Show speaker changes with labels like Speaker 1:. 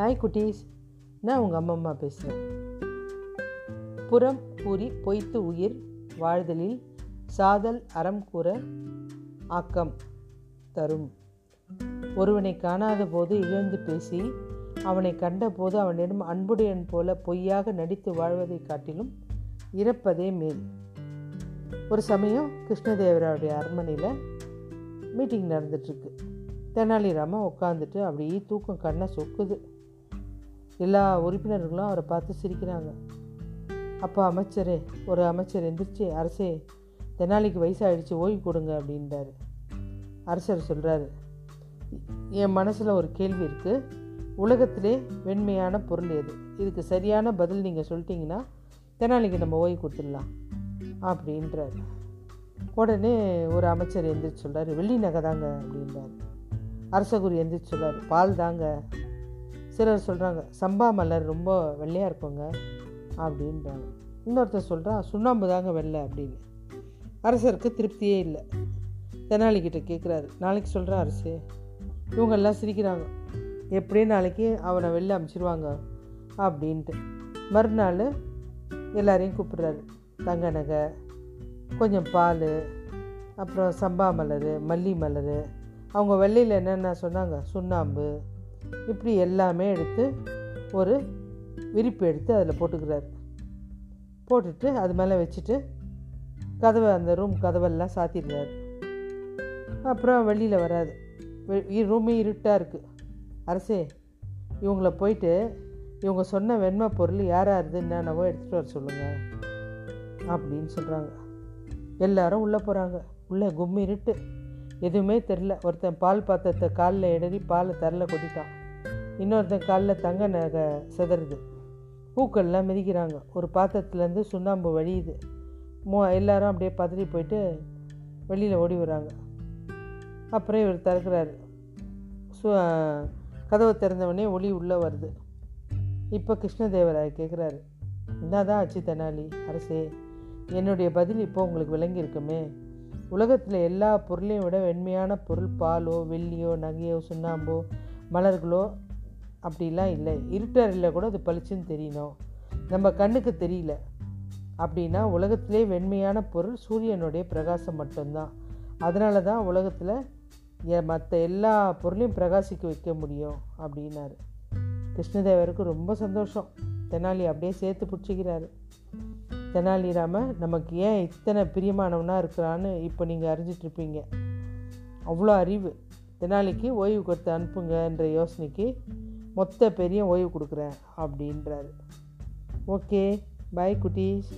Speaker 1: Hi குட்டீஸ். நான் உங்கள் அம்மா அம்மா பேசுகிறேன் புறம் கூறி பொய்த்து உயிர் வாழ்தலில் சாதல் அறம் கூற ஆக்கம் தரும். ஒருவனை காணாத போது இழந்து பேசி அவனை கண்டபோது அவனிடம் அன்புடையன் போல பொய்யாக நடித்து வாழ்வதைக் காட்டிலும் இறப்பதே மேல். ஒரு சமயம் கிருஷ்ணதேவராவுடைய அரண்மனையில் மீட்டிங் நடந்துட்டுருக்கு தெனாலிராமன் உட்காந்துட்டு அப்படியே தூக்கம் கண்ணை சொக்குது. எல்லா உறுப்பினர்களும் அவரை பார்த்து சிரிக்கிறாங்க. அப்போ அமைச்சரே ஒரு அமைச்சர் எந்திரிச்சு அரசே தெனாலிக்கு வயசாகிடுச்சு ஓய்வு கொடுங்க அப்படின்றாரு. அரசர் சொல்கிறாரு என் மனசில் ஒரு கேள்வி இருக்குது உலகத்திலே வெண்மையான பொருள் எது? இதுக்கு சரியான பதில் நீங்கள் சொல்லிட்டீங்கன்னா தெனாலிக்கு நம்ம ஓய்வு கொடுத்துடலாம் அப்படின்றார். உடனே ஒரு அமைச்சர் எந்திரிச்சு சொல்கிறார் வெள்ளி நகை தாங்க அப்படின்றார். அரசகுரு எந்திரிச்சு சொல்கிறார் பால் தாங்க சிலர் சொல்கிறாங்க சம்பா மலர் ரொம்ப வெள்ளையாக இருக்குங்க அப்படின்றாங்க. இன்னொருத்தர் சொல்கிறான் சுண்ணாம்பு தாங்க வெள்ளை அப்படின்னு. அரசருக்கு திருப்தியே இல்லை. தெனாலிக்கிட்ட கேட்குறாரு நாளைக்கு சொல்கிறான் அரசு இவங்கெல்லாம் சிரிக்கிறாங்க எப்படியும் நாளைக்கு அவனை வெளில அமுச்சிடுவாங்க அப்படின்ட்டு. மறுநாள் எல்லாரையும் கூப்பிட்றாரு தங்க நகை கொஞ்சம் பால் அப்புறம் சம்பா மலர் மல்லி மலர் அவங்க வெள்ளையில் என்னென்ன சொன்னாங்க சுண்ணாம்பு இப்படி எல்லாமே எடுத்து ஒரு விரிப்பு எடுத்து அதில் போட்டுக்கிறாரு. போட்டுட்டு அது மேலே வச்சுட்டு கதவை அந்த ரூம் கதவெல்லாம் சாத்திடுறாரு. அப்புறம் வெளியில் வராது ரூமே இருட்டாக இருக்குது அரசே இவங்கள போயிட்டு இவங்க சொன்ன வெண்மை பொருள் யாராக என்னென்னவோ எடுத்துகிட்டு வர சொல்லுங்கள் அப்படின்னு சொல்கிறாங்க எல்லாரும் உள்ளே போகிறாங்க உள்ளே கும்மி இருட்டு எதுவுமே தெரில. ஒருத்தன் பால் பாத்திரத்தை காலில் இடறி பாலை தரல கொட்டிட்டான். இன்னொருத்தன் காலில் தங்க நகை செதறுது. பூக்கள்லாம் மிதிக்கிறாங்க. ஒரு பாத்திரத்துலேருந்து சுண்ணாம்பு வழியுது. மோ எல்லாரும் அப்படியே பதறி போயிட்டு வெளியில் ஓடி வராங்க அப்புறம் இவர் திறக்கிறாரு. சு கதவை திறந்தவொடனே ஒளி உள்ளே வருது. இப்போ கிருஷ்ணதேவராய கேட்குறாரு என்னதான் ஆச்சு தெனாலி அரசே. என்னுடைய பதில் இப்போ உங்களுக்கு விளங்கியிருக்குமே. உலகத்தில் எல்லா பொருளையும் விட வெண்மையான பொருள் பாலோ வெள்ளியோ நகையோ சுண்ணாம்போ மலர்களோ அப்படிலாம் இல்லை. இருட்டறையில் கூட அது பளிச்சுன்னு தெரியணும் நம்ம கண்ணுக்கு தெரியல. அப்படின்னா உலகத்திலே வெண்மையான பொருள் சூரியனுடைய பிரகாசம் மட்டும்தான். அதனால தான் உலகத்தில் மற்ற எல்லா பொருளையும் பிரகாசிக்க வைக்க முடியும் அப்படின்னாரு. கிருஷ்ணதேவருக்கு ரொம்ப சந்தோஷம். தெனாலி அப்படியே சேர்த்து பிடிச்சிக்கிறாரு. தெனாலிராம நமக்கு ஏன் இத்தனை பிரியமானவனாக இருக்கிறான்னு இப்போ நீங்கள் அறிஞ்சிட்ருப்பீங்க அவ்வளோ அறிவு. தெனாலிக்கு ஓய்வு கொடுத்து அனுப்புங்கன்ற யோசனைக்கு மொத்த பெரிய ஓய்வு கொடுக்குறேன் அப்படின்றாரு. ஓகே பாய் குட்டீஸ்.